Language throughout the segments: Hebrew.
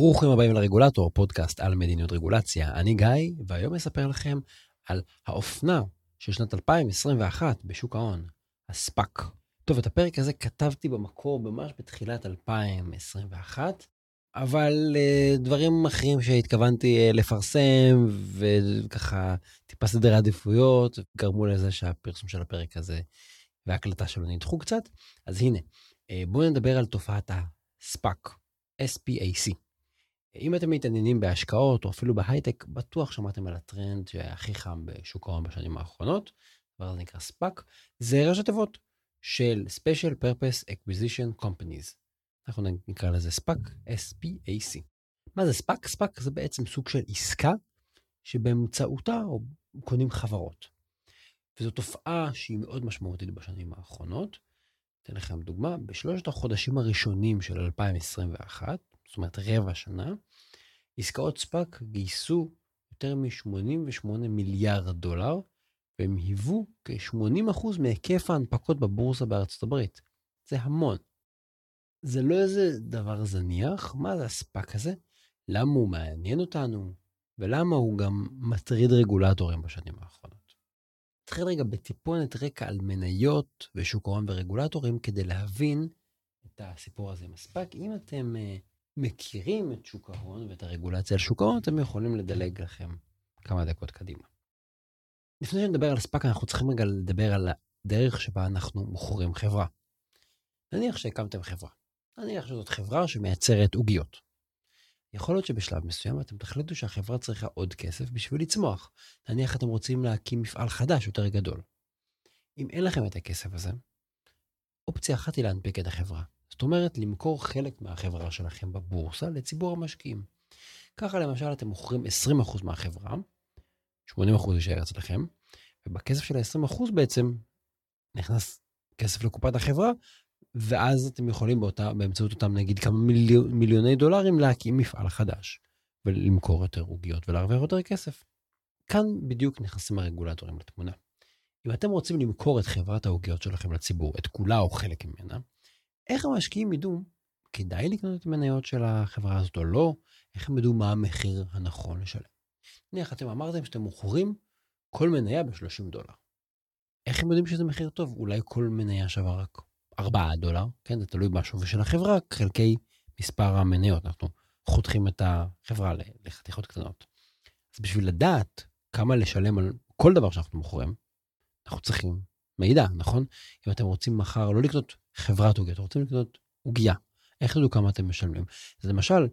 ברוכים הבאים לרגולטור, פודקאסט על מדיניות רגולציה. אני גיא, והיום אספר לכם על האופנה של שנת 2021 בשוק ההון, הספאק. טוב, את הפרק הזה כתבתי במקור ממש בתחילת 2021, אבל uh, דברים אחרים שהתכוונתי uh, לפרסם, וככה טיפה סדר עדיפויות, גרמו לזה שהפרסום של הפרק הזה וההקלטה שלו נדחו קצת. אז הנה, uh, בואו נדבר על תופעת הספאק, SPAC. אם אתם מתעניינים בהשקעות או אפילו בהייטק, בטוח שמעתם על הטרנד שהיה הכי חם בשוק ההון בשנים האחרונות, הזה נקרא SPAC, זה ראשי תיבות של Special Purpose Acquisition Companies. אנחנו נקרא לזה SPAC, SPAC. מה זה SPAC? SPAC זה בעצם סוג של עסקה שבאמצעותה קונים חברות. וזו תופעה שהיא מאוד משמעותית בשנים האחרונות. אתן לכם דוגמה, בשלושת החודשים הראשונים של 2021, זאת אומרת רבע שנה, עסקאות ספאק גייסו יותר מ-88 מיליארד דולר, והם היוו כ-80% מהיקף ההנפקות בבורסה בארצות הברית. זה המון. זה לא איזה דבר זניח, מה זה הספאק הזה? למה הוא מעניין אותנו? ולמה הוא גם מטריד רגולטורים בשנים האחרונות? נתחיל רגע בטיפונת רקע על מניות ושוק ההון ורגולטורים כדי להבין את הסיפור הזה עם ה SPAC. אם אתם uh, מכירים את שוק ההון ואת הרגולציה על שוק ההון, אתם יכולים לדלג לכם כמה דקות קדימה. לפני שנדבר על SPAC, אנחנו צריכים רגע לדבר על הדרך שבה אנחנו מוכרים חברה. נניח שהקמתם חברה. נניח שזאת חברה שמייצרת עוגיות. יכול להיות שבשלב מסוים אתם תחליטו שהחברה צריכה עוד כסף בשביל לצמוח. נניח אתם רוצים להקים מפעל חדש יותר גדול. אם אין לכם את הכסף הזה, אופציה אחת היא להנפיק את החברה. זאת אומרת, למכור חלק מהחברה שלכם בבורסה לציבור המשקיעים. ככה למשל אתם מוכרים 20% מהחברה, 80% יישאר אצלכם, ובכסף של ה-20% בעצם נכנס כסף לקופת החברה, ואז אתם יכולים באותה, באמצעות אותם נגיד כמה מיליו, מיליוני דולרים להקים מפעל חדש, ולמכור יותר עוגיות ולהרוויח יותר כסף. כאן בדיוק נכנסים הרגולטורים לתמונה. אם אתם רוצים למכור את חברת העוגיות שלכם לציבור, את כולה או חלק ממנה, איך המשקיעים ידעו, כדאי לקנות את המניות של החברה הזאת או לא, איך הם ידעו מה המחיר הנכון לשלם. נניח אתם אמרתם שאתם מוכרים כל מניה ב-30 דולר. איך הם יודעים שזה מחיר טוב? אולי כל מניה שווה רק 4 דולר, כן, זה תלוי בשווי של החברה, חלקי מספר המניות. אנחנו חותכים את החברה לחתיכות קטנות. אז בשביל לדעת כמה לשלם על כל דבר שאנחנו מוכרים, אנחנו צריכים מידע, נכון? אם אתם רוצים מחר לא לקנות חברת עוגיה, אתם רוצים לקנות עוגיה, איך תדעו כמה אתם משלמים? אז למשל,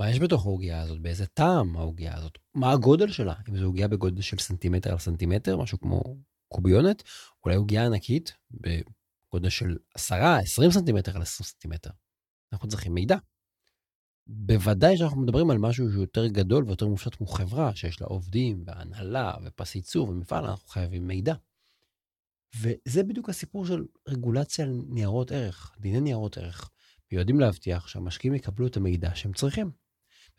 מה יש בתוך העוגיה הזאת? באיזה טעם העוגיה הזאת? מה הגודל שלה? אם זו עוגיה בגודל של סנטימטר על סנטימטר, משהו כמו קוביונת, אולי עוגיה ענקית בגודל של 10-20 סנטימטר על 20 סנטימטר. אנחנו צריכים מידע. בוודאי שאנחנו מדברים על משהו שהוא יותר גדול ויותר מופשט כמו חברה, שיש לה עובדים והנהלה ופס ייצור ומפעל, אנחנו חייבים מידע. וזה בדיוק הסיפור של רגולציה על ניירות ערך, דיני ניירות ערך. ויודעים להבטיח שהמשקיעים יקבלו את המידע שהם צריכים.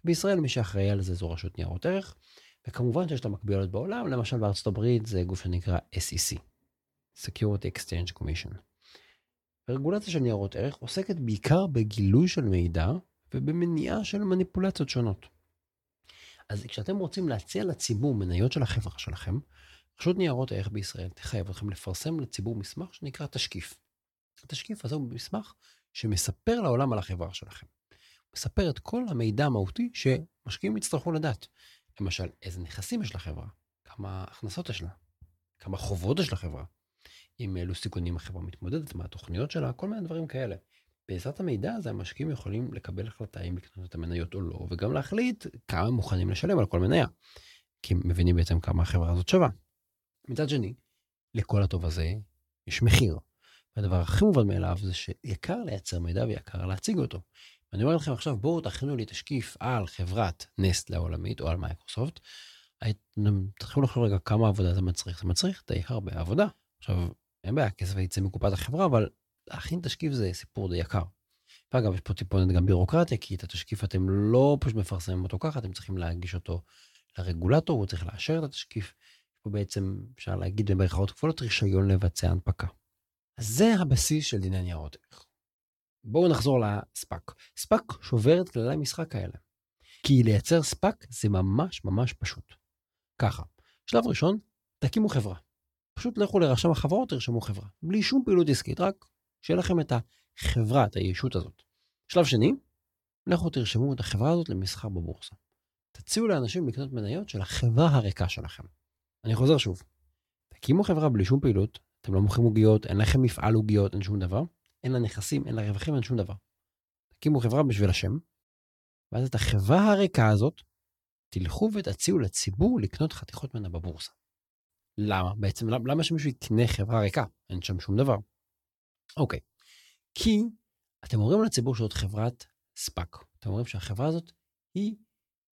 בישראל מי שאחראי על זה זו רשות ניירות ערך, וכמובן שיש לה מקבילות בעולם, למשל בארצות הברית זה גוף שנקרא SEC, Security Exchange Commission. הרגולציה של ניירות ערך עוסקת בעיקר בגילוי של מידע ובמניעה של מניפולציות שונות. אז כשאתם רוצים להציע לציבור מניות של החברה שלכם, רשות ניירות הערך בישראל תחייב אתכם לפרסם לציבור מסמך שנקרא תשקיף. התשקיף הזה הוא מסמך שמספר לעולם על החברה שלכם. מספר את כל המידע המהותי שמשקיעים יצטרכו לדעת. למשל, איזה נכסים יש לחברה, כמה הכנסות יש לה, כמה חובות יש לחברה, עם אילו סיכונים החברה מתמודדת, מה התוכניות שלה, כל מיני דברים כאלה. בעזרת המידע הזה המשקיעים יכולים לקבל החלטה אם לקנות את המניות או לא, וגם להחליט כמה הם מוכנים לשלם על כל מניה. כי הם מבינים בעצם כמה החברה הזאת שווה. מצד שני, לכל הטוב הזה יש מחיר. והדבר הכי מובן מאליו זה שיקר לייצר מידע ויקר להציג אותו. ואני אומר לכם עכשיו, בואו תכינו לי תשקיף על חברת נסט לעולמית או על מייקרוסופט. תתחילו לחשוב רגע כמה עבודה זה מצריך. זה מצריך די הרבה עבודה. עכשיו, אין בעיה, כסף יצא מקופת החברה, אבל להכין תשקיף זה סיפור די יקר. ואגב, יש פה טיפונת גם בירוקרטיה, כי את התשקיף אתם לא פשוט מפרסמים אותו ככה, אתם צריכים להגיש אותו לרגולטור, הוא צריך לאשר את התשקיף. פה בעצם, אפשר להגיד במרכאות כפולות, רישיון לבצע הנפקה. אז זה הבסיס של דיני ניירות ערך. בואו נחזור ל SPAC. SPAC שובר את כללי המשחק האלה. כי לייצר SPAC זה ממש ממש פשוט. ככה, שלב ראשון, תקימו חברה. פשוט לכו לרשם החברות, תרשמו חברה. בלי שום פעילות עסקית, רק שיהיה לכם את החברה, את הישות הזאת. שלב שני, לכו תרשמו את החברה הזאת למסחר בבורסה. תציעו לאנשים לקנות מניות של החברה הריקה שלכם. אני חוזר שוב, תקימו חברה בלי שום פעילות, אתם לא מוכרים עוגיות, אין לכם מפעל עוגיות, אין שום דבר, אין לה נכסים, אין לה רווחים, אין שום דבר. תקימו חברה בשביל השם, ואז את החברה הריקה הזאת, תלכו ותציעו לציבור לקנות חתיכות ממנה בבורסה. למה? בעצם למה שמישהו יקנה חברה ריקה? אין שם שום דבר. אוקיי, כי אתם אומרים לציבור שזאת חברת SPAC. אתם אומרים שהחברה הזאת הזאת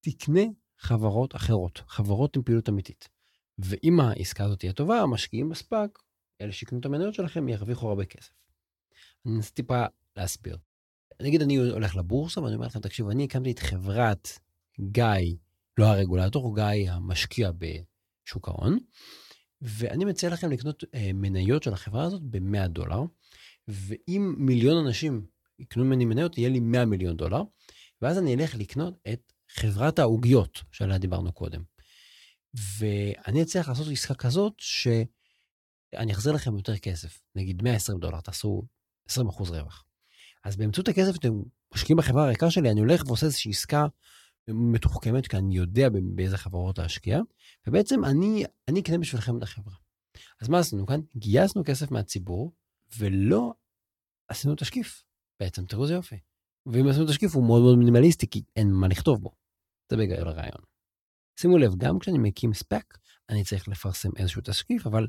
תקנה חברות אחרות, חברות עם פעילות אמיתית. ואם העסקה הזאת תהיה טובה, המשקיעים ב SPAC, אלה שיקנו את המניות שלכם, ירוויחו הרבה כסף. אני אנסה טיפה להסביר. נגיד אני הולך לבורסה ואני אומר לכם, תקשיבו, אני הקמתי את חברת גיא, לא הרגולטור, גיא המשקיע בשוק ההון, ואני מציע לכם לקנות אה, מניות של החברה הזאת ב-100 דולר, ואם מיליון אנשים יקנו ממני מניות, יהיה לי 100 מיליון דולר, ואז אני אלך לקנות את חברת העוגיות שעליה דיברנו קודם. ואני אצליח לעשות עסקה כזאת שאני אחזיר לכם יותר כסף, נגיד 120 דולר, תעשו 20% רווח. אז באמצעות הכסף שאתם משקיעים בחברה הריקה שלי, אני הולך ועושה איזושהי עסקה מתוחכמת, כי אני יודע באיזה חברות להשקיע, ובעצם אני, אני אקנה בשבילכם את החברה. אז מה עשינו כאן? גייסנו כסף מהציבור, ולא עשינו תשקיף. בעצם, תראו איזה יופי. ואם עשינו תשקיף הוא מאוד מאוד מינימליסטי, כי אין מה לכתוב בו. זה בגלל הרעיון. שימו לב, גם כשאני מקים ספק, אני צריך לפרסם איזשהו תשקיף, אבל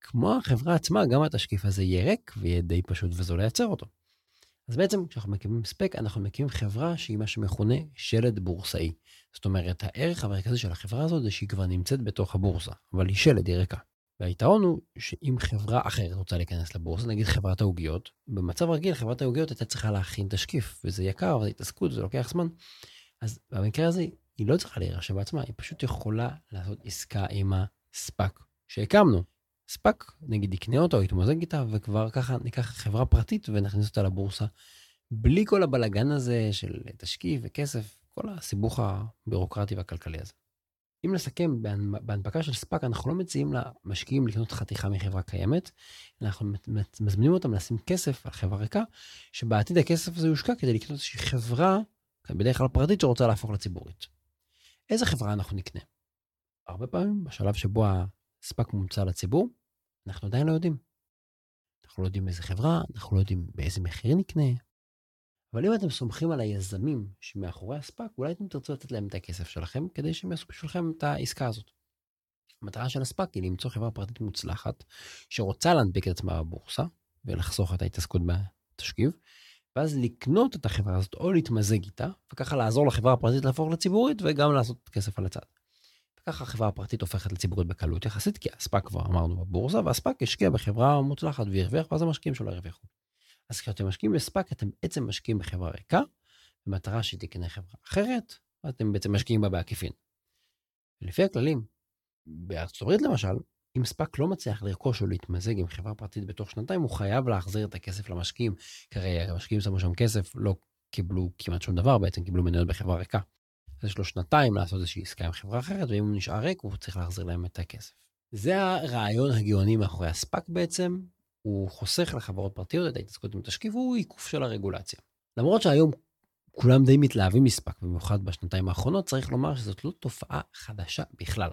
כמו החברה עצמה, גם התשקיף הזה יהיה ריק ויהיה די פשוט וזול לייצר אותו. אז בעצם כשאנחנו מקימים ספק, אנחנו מקימים חברה שהיא מה שמכונה שלד בורסאי. זאת אומרת, הערך המרכזי של החברה הזאת זה שהיא כבר נמצאת בתוך הבורסה, אבל היא שלד, היא ריקה. והיתרון הוא שאם חברה אחרת רוצה להיכנס לבורסה, נגיד חברת העוגיות, במצב רגיל חברת העוגיות הייתה צריכה להכין תשקיף, וזה יקר, וזה התעסקות, זה לוקח זמן. אז במקרה הזה היא לא צריכה להירשם בעצמה, היא פשוט יכולה לעשות עסקה עם הספאק שהקמנו. ספאק, נגיד יקנה אותו, יתמוזג איתה, וכבר ככה ניקח חברה פרטית ונכניס אותה לבורסה, בלי כל הבלגן הזה של תשקיף וכסף, כל הסיבוך הבירוקרטי והכלכלי הזה. אם נסכם, בהנפקה של ספאק אנחנו לא מציעים למשקיעים לקנות חתיכה מחברה קיימת, אנחנו מזמינים אותם לשים כסף על חברה ריקה, שבעתיד הכסף הזה יושקע כדי לקנות איזושהי חברה, בדרך כלל פרטית, שרוצה להפוך לציבורית. איזה חברה אנחנו נקנה? הרבה פעמים, בשלב שבו הספאק מומצא לציבור, אנחנו עדיין לא יודעים. אנחנו לא יודעים איזה חברה, אנחנו לא יודעים באיזה מחיר נקנה. אבל אם אתם סומכים על היזמים שמאחורי הספאק, אולי אתם תרצו לתת להם את הכסף שלכם כדי שהם יעשו בשבילכם את העסקה הזאת. המטרה של הספאק היא למצוא חברה פרטית מוצלחת שרוצה להנפיק את עצמה בבורסה ולחסוך את ההתעסקות בתשקיב, ואז לקנות את החברה הזאת או להתמזג איתה, וככה לעזור לחברה הפרטית להפוך לציבורית וגם לעשות כסף על הצד. וככה החברה הפרטית הופכת לציבורית בקלות יחסית, כי הספאק כבר אמרנו בבורסה, והספאק השקיע בחברה מוצלחת והרוויח, ואז המשקיעים שלו הרוויחו. אז כשאתם משקיעים בספאק, אתם בעצם משקיעים בחברה ריקה, במטרה שהיא תקנה חברה אחרת, ואתם בעצם משקיעים בה בעקיפין. לפי הכללים, בארצות הברית למשל, אם ספאק לא מצליח לרכוש או להתמזג עם חברה פרטית בתוך שנתיים, הוא חייב להחזיר את הכסף למשקיעים. כי הרי המשקיעים שמו שם כסף, לא קיבלו כמעט שום דבר, בעצם קיבלו מניות בחברה ריקה. אז יש לו שנתיים לעשות איזושהי עסקה עם חברה אחרת, ואם הוא נשאר ריק, הוא צריך להחזיר להם את הכסף. זה הרעיון הגאוני מאחורי הספאק בעצם, הוא חוסך לחברות פרטיות את ההתעסקות עם תשקיף, הוא עיקוף של הרגולציה. למרות שהיום כולם די מתלהבים מספאק, במיוחד בשנתיים האחרונות, צריך לומר שזאת לא תופעה חדשה בכלל.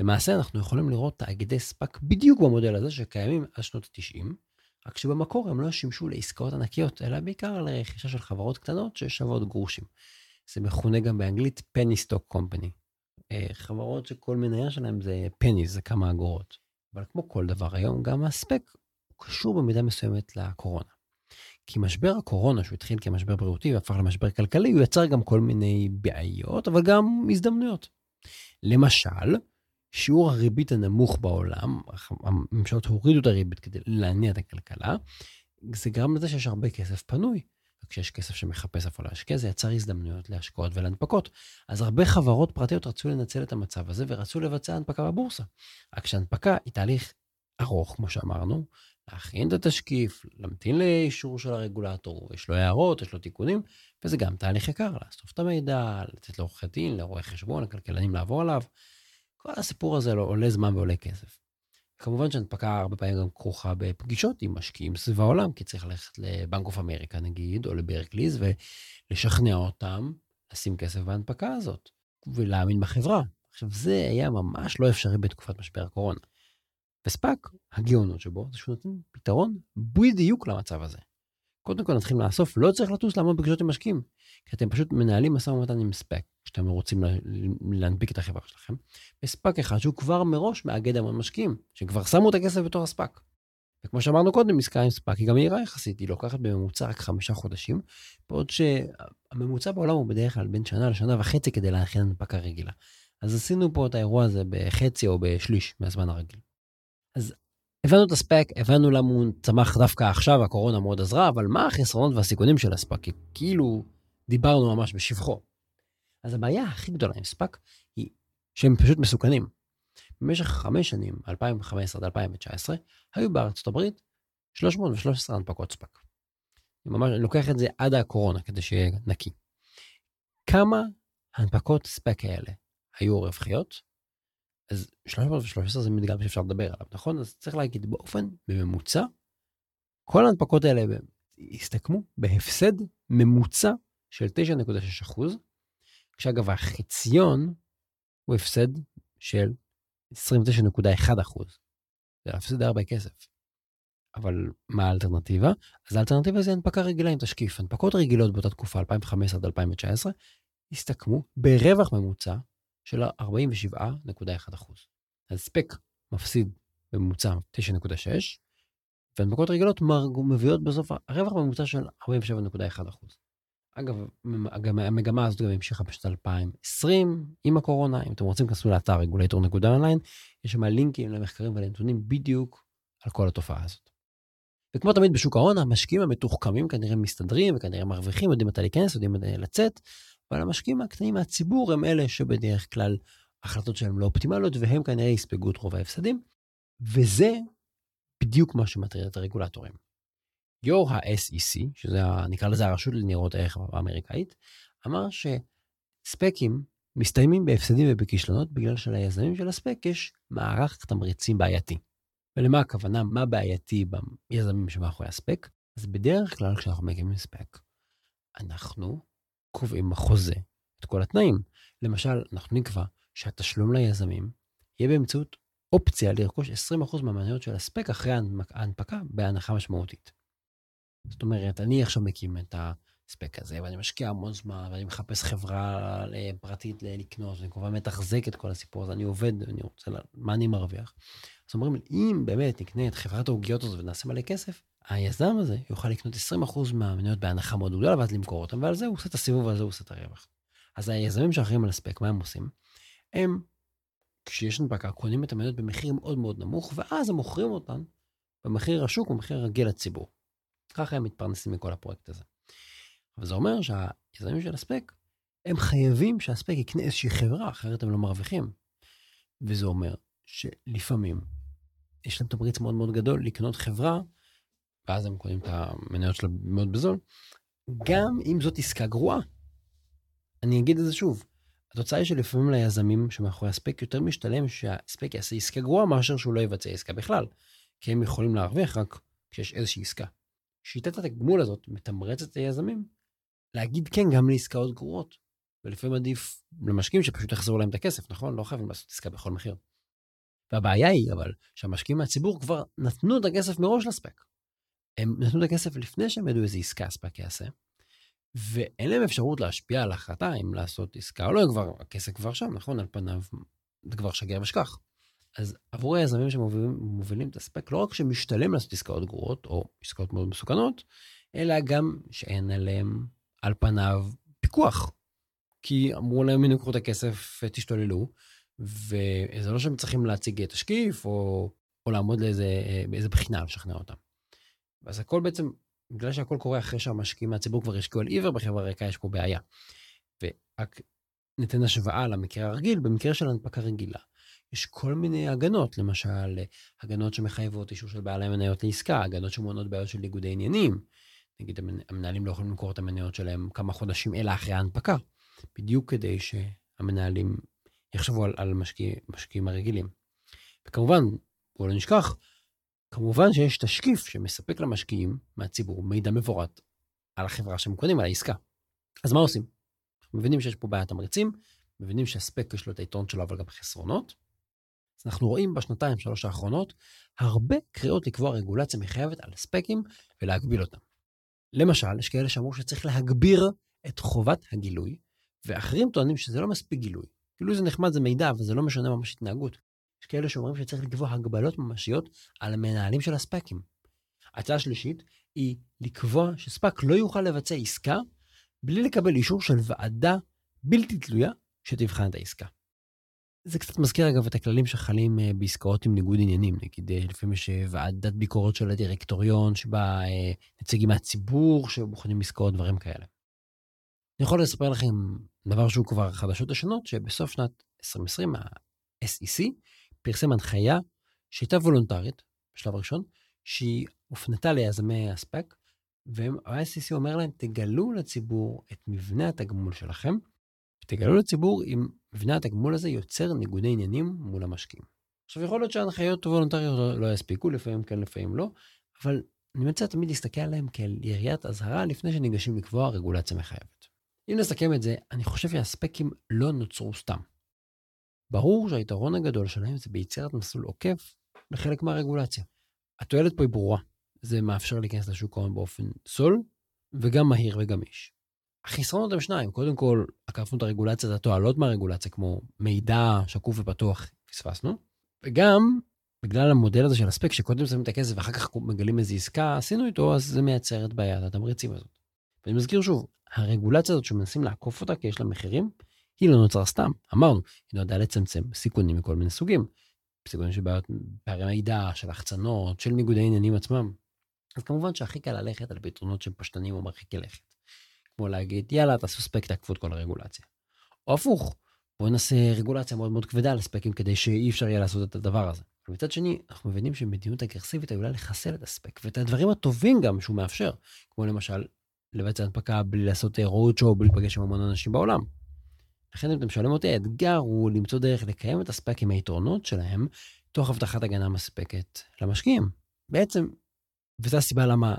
למעשה אנחנו יכולים לראות תאגידי ספאק בדיוק במודל הזה שקיימים עד שנות ה-90, רק שבמקור הם לא שימשו לעסקאות ענקיות, אלא בעיקר לרכישה של חברות קטנות ששוות גרושים. זה מכונה גם באנגלית stock company. אה, חברות שכל מניה שלהם זה penny, זה כמה אגורות. אבל כמו כל דבר היום, גם הספק קשור במידה מסוימת לקורונה. כי משבר הקורונה, שהוא התחיל כמשבר בריאותי והפך למשבר כלכלי, הוא יצר גם כל מיני בעיות, אבל גם הזדמנויות. למשל, שיעור הריבית הנמוך בעולם, הממשלות הורידו את הריבית כדי להניע את הכלכלה, זה גרם לזה שיש הרבה כסף פנוי. וכשיש כסף שמחפש איפה להשקיע, זה יצר הזדמנויות להשקעות ולהנפקות. אז הרבה חברות פרטיות רצו לנצל את המצב הזה ורצו לבצע הנפקה בבורסה. רק שהנפקה היא תהליך ארוך, כמו שאמרנו, להכין את התשקיף, להמתין לאישור של הרגולטור, יש לו הערות, יש לו תיקונים, וזה גם תהליך יקר, לאסוף את המידע, לתת לעורכי דין, לרואי חשבון, לכלכלנים לעבור עליו. כל הסיפור הזה לא עולה זמן ועולה כסף. כמובן שהנפקה הרבה פעמים גם כרוכה בפגישות עם משקיעים סביב העולם, כי צריך ללכת לבנק אוף אמריקה נגיד, או לברקליז, ולשכנע אותם לשים כסף בהנפקה הזאת, ולהאמין בחברה. עכשיו, זה היה ממש לא אפשרי בתקופת משבר הקורונה. וספאק, הגאונות שבו, זה שהוא נותן פתרון בדיוק למצב הזה. קודם כל נתחיל לאסוף, לא צריך לטוס לעמוד בפגישות עם משקיעים, כי אתם פשוט מנהלים משא ומתן עם ספק, כשאתם רוצים להנפיק את החברה שלכם, וספק אחד שהוא כבר מראש מאגד המון משקיעים, שכבר שמו את הכסף בתור הספק. וכמו שאמרנו קודם, עסקה עם ספק היא גם מהירה יחסית, היא לוקחת בממוצע רק חמישה חודשים, בעוד שהממוצע בעולם הוא בדרך כלל בין שנה לשנה וחצי כדי להכין הנפקה רגילה. אז עשינו פה את האירוע הזה בחצי או בשליש מהזמן הרגיל. אז הבנו את הספק, הבנו למה הוא צמח דווקא עכשיו, הקורונה מאוד עזרה, אבל מה החסרונות והסיכונים של הספק? כי כאילו דיברנו ממש בשבחו. אז הבעיה הכי גדולה עם ספק היא שהם פשוט מסוכנים. במשך חמש שנים, 2015 עד 2019, היו בארצות הברית 313 הנפקות ספק. אני ממש לוקח את זה עד הקורונה כדי שיהיה נקי. כמה הנפקות ספק האלה היו רווחיות? אז 313 זה מדגם שאפשר לדבר עליו, נכון? אז צריך להגיד באופן, בממוצע, כל ההנפקות האלה הסתכמו בהפסד ממוצע של 9.6 אחוז, כשאגב החציון הוא הפסד של 29.1 אחוז. זה הפסד הרבה כסף. אבל מה האלטרנטיבה? אז האלטרנטיבה זה הנפקה רגילה עם תשקיף. הנפקות רגילות באותה תקופה, 2015 עד 2019, הסתכמו ברווח ממוצע של 47.1%. אז ספק מפסיד בממוצע 9.6, והנפקות רגילות מביאות בסוף הרווח ממוצע של 47.1%. אגב, המגמה הזאת גם המשיכה בשנת 2020 עם הקורונה. אם אתם רוצים, כנסו לאתר רגולטור.אונליין, יש שם לינקים למחקרים ולנתונים בדיוק על כל התופעה הזאת. וכמו תמיד בשוק ההון, המשקיעים המתוחכמים כנראה מסתדרים וכנראה מרוויחים, יודעים מתי להיכנס, יודעים מתי לצאת, אבל המשקיעים הקטנים מהציבור הם אלה שבדרך כלל ההחלטות שלהם לא אופטימליות, והם כנראה יספגו את רוב ההפסדים. וזה בדיוק מה שמטריד את הרגולטורים. יו"ר ה-SEC, שזה נקרא לזה הרשות לניירות הערך האמריקאית, אמר שספקים מסתיימים בהפסדים ובכישלונות בגלל שליזמים של הספק יש מערך תמריצים בעייתי. ולמה הכוונה? מה בעייתי ביזמים שמאחורי הספק? אז בדרך כלל כשאנחנו מגיעים לספק, אנחנו קובעים בחוזה את כל התנאים. למשל, אנחנו נקבע שהתשלום ליזמים יהיה באמצעות אופציה לרכוש 20% מהמניות של הספק אחרי ההנפקה בהנחה משמעותית. זאת אומרת, אני עכשיו מקים את הספק הזה, ואני משקיע המון זמן, ואני מחפש חברה פרטית לקנות, ואני כמובן מתחזק את כל הסיפור הזה, אני עובד, אני רוצה, מה אני מרוויח? אז אומרים, אם באמת נקנה את חברת העוגיות הזאת ונעשה מלא כסף, היזם הזה יוכל לקנות 20% מהמניות בהנחה מאוד גדולה, ואז למכור אותם, ועל זה הוא עושה את הסיבוב, ועל זה הוא עושה את הרווח. אז היזמים שאחראים על הספק, מה הם עושים? הם, כשיש הנפקה, קונים את המניות במחיר מאוד מאוד נמוך, ואז הם מוכרים אותן במחיר השוק, במחיר רגיל לציבור. ככה הם מתפרנסים מכל הפרויקט הזה. אבל זה אומר שהיזמים של הספק, הם חייבים שהספק יקנה איזושהי חברה, אחרת הם לא מרוויחים. וזה אומר שלפעמים יש להם תמריץ מאוד מאוד גדול לקנות חברה ואז הם קונים את המניות שלו מאוד בזול, גם אם זאת עסקה גרועה. אני אגיד את זה שוב, התוצאה היא שלפעמים ליזמים שמאחורי הספק יותר משתלם שהספק יעשה עסקה גרועה מאשר שהוא לא יבצע עסקה בכלל, כי הם יכולים להרוויח רק כשיש איזושהי עסקה. שיטת התגמול הזאת מתמרצת את היזמים להגיד כן גם לעסקאות גרועות, ולפעמים עדיף למשקיעים שפשוט יחזרו להם את הכסף, נכון? לא חייבים לעשות עסקה בכל מחיר. והבעיה היא אבל שהמשקיעים מהציבור כבר נתנו את הכסף מראש לספק. הם נתנו את הכסף לפני שהם ידעו איזה עסקה הספק יעשה, ואין להם אפשרות להשפיע על ההחלטה אם לעשות עסקה או לא, כבר, הכסף כבר שם, נכון? על פניו זה כבר שגר ושכח. אז עבור היזמים שמובילים את הספק, לא רק שמשתלם לעשות עסקאות גרועות או עסקאות מאוד מסוכנות, אלא גם שאין עליהם על פניו פיקוח. כי אמרו להם, הנה קחו את הכסף, תשתוללו, וזה לא שהם צריכים להציג תשקיף או, או לעמוד לאיזה בחינה לשכנע אותם. אז הכל בעצם, בגלל שהכל קורה אחרי שהמשקיעים מהציבור כבר השקיעו על עיוור בחברה ריקה, יש פה בעיה. ורק ניתן השוואה למקרה הרגיל, במקרה של הנפקה רגילה, יש כל מיני הגנות, למשל, הגנות שמחייבות אישור של בעלי מניות לעסקה, הגנות שמונעות בעיות של ניגודי עניינים. נגיד, המנהלים לא יכולים למכור את המניות שלהם כמה חודשים אלא אחרי ההנפקה, בדיוק כדי שהמנהלים יחשבו על, על משקיע, משקיעים הרגילים. וכמובן, בואו לא נשכח, כמובן שיש תשקיף שמספק למשקיעים מהציבור מידע מפורט על החברה שהם קונים, על העסקה. אז מה עושים? אנחנו מבינים שיש פה בעיית תמריצים, מבינים שהספק יש לו את היתרון שלו, אבל גם חסרונות. אז אנחנו רואים בשנתיים, שלוש האחרונות, הרבה קריאות לקבוע רגולציה מחייבת על ספקים ולהגביל אותם. למשל, יש כאלה שאמרו שצריך להגביר את חובת הגילוי, ואחרים טוענים שזה לא מספיק גילוי. גילוי זה נחמד, זה מידע, אבל זה לא משנה ממש התנהגות. יש כאלה שאומרים שצריך לקבוע הגבלות ממשיות על המנהלים של הספקים. הצעה שלישית היא לקבוע שספק לא יוכל לבצע עסקה בלי לקבל אישור של ועדה בלתי תלויה שתבחן את העסקה. זה קצת מזכיר אגב את הכללים שחלים אה, בעסקאות עם ניגוד עניינים, נגיד אה, לפעמים יש אה, ועדת ביקורת של הדירקטוריון שבה נציגים מהציבור שבוחנים עסקאות, דברים כאלה. אני יכול לספר לכם דבר שהוא כבר חדשות ישנות, שבסוף שנת 2020 ה-SEC פרסם הנחיה שהייתה וולונטרית בשלב הראשון, שהיא הופנתה ליזמי הספק, וה-SEC אומר להם, תגלו לציבור את מבנה התגמול שלכם, ותגלו לציבור אם מבנה התגמול הזה יוצר ניגודי עניינים מול המשקיעים. עכשיו, יכול להיות שההנחיות וולונטריות לא, לא יספיקו, לפעמים כן, לפעמים לא, אבל אני מציע תמיד להסתכל עליהם כאל יריית אזהרה לפני שניגשים לקבוע רגולציה מחייבת. אם נסכם את זה, אני חושב שהספקים לא נוצרו סתם. ברור שהיתרון הגדול שלהם זה ביצירת מסלול עוקף לחלק מהרגולציה. התועלת פה היא ברורה. זה מאפשר להיכנס לשוק ההון באופן זול, וגם מהיר וגמיש. החסרונות הם שניים, קודם כל, עקפנו את הרגולציה, את התועלות מהרגולציה, כמו מידע שקוף ופתוח, פספסנו, וגם בגלל המודל הזה של הספק, שקודם שמים את הכסף ואחר כך מגלים איזו עסקה, עשינו איתו, אז זה מייצר את בעיית התמריצים הזאת. ואני מזכיר שוב, הרגולציה הזאת שמנסים לעקוף אותה, כי יש לה מחירים, היא לא נוצרה סתם. אמרנו, היא נועדה לצמצם סיכונים מכל מיני סוגים. סיכונים של בעיות פערי מידע, של החצנות, של ניגודי עניינים עצמם. אז כמובן שהכי קל ללכת על פתרונות שהם פשטניים או מרחיקי לכת. כמו להגיד, יאללה, תעשו ספק, תעקפו את כל הרגולציה. או הפוך, בואו נעשה רגולציה מאוד מאוד כבדה על ספקים כדי שאי אפשר יהיה לעשות את הדבר הזה. אבל מצד שני, אנחנו מבינים שמדיניות אגרסיבית עלולה לחסל את הספק, ואת הדברים הטובים גם שהוא מאפשר, כמו למשל לבצע הנפקה בלי לעשות road show, בלי להיפגש עם המון אנשים בעולם. לכן אם אתם שואלים אותי, האתגר הוא למצוא דרך לקיים את הספק עם היתרונות שלהם, תוך הבטחת הגנה מספקת למשקיעים. בעצם, וזו הסיבה למה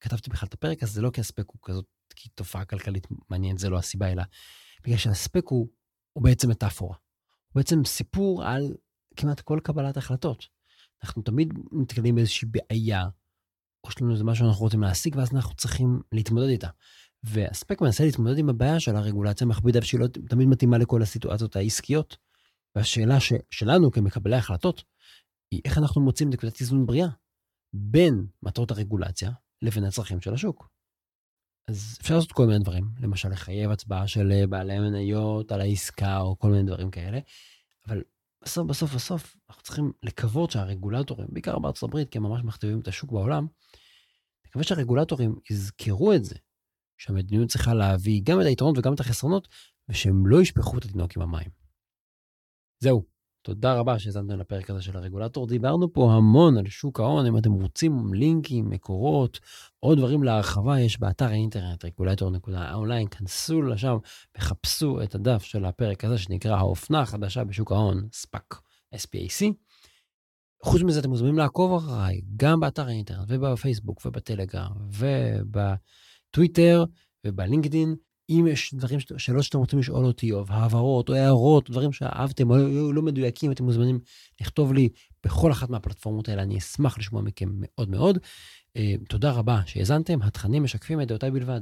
כתבתי בכלל את הפרק הזה, זה לא כי הספק הוא כזאת כי תופעה כלכלית מעניינת, זה לא הסיבה, אלא בגלל שהספק הוא, הוא בעצם מטאפורה. הוא בעצם סיפור על כמעט כל קבלת החלטות. אנחנו תמיד נתקלים באיזושהי בעיה, או שיש לנו איזה משהו שאנחנו רוצים להשיג, ואז אנחנו צריכים להתמודד איתה. והספק מנסה להתמודד עם הבעיה של הרגולציה המכבידה, שהיא לא תמיד מתאימה לכל הסיטואציות העסקיות. והשאלה ש, שלנו כמקבלי החלטות, היא איך אנחנו מוצאים נקודת איזון בריאה בין מטרות הרגולציה לבין הצרכים של השוק. אז אפשר לעשות כל מיני דברים, למשל לחייב הצבעה של אה, בעלי מניות על העסקה או כל מיני דברים כאלה, אבל בסוף בסוף בסוף אנחנו צריכים לקוות שהרגולטורים, בעיקר בארצות הברית, כי הם ממש מכתיבים את השוק בעולם, נקווה שהרגולטורים יזכרו את זה, שהמדיניות צריכה להביא גם את היתרונות וגם את החסרונות, ושהם לא ישפכו את התינוק עם המים. זהו, תודה רבה שהאזנתם לפרק הזה של הרגולטור. דיברנו פה המון על שוק ההון, אם אתם רוצים לינקים, מקורות, עוד דברים להרחבה, יש באתר האינטרנט רגולטור.אונליין, כנסו לשם וחפשו את הדף של הפרק הזה שנקרא האופנה החדשה בשוק ההון, ספאק, SPAC. חוץ מזה אתם מוזמנים לעקוב אחריי גם באתר האינטרנט ובפייסבוק ובטלגרם ובטוויטר ובלינקדין. אם יש דברים, שאלות שאתם רוצים לשאול אותי, או הבהרות, או הערות, דברים שאהבתם, או היו לא מדויקים, אתם מוזמנים לכתוב לי בכל אחת מהפלטפורמות האלה, אני אשמח לשמוע מכם מאוד מאוד. אה, תודה רבה שהאזנתם, התכנים משקפים את דעותיי בלבד.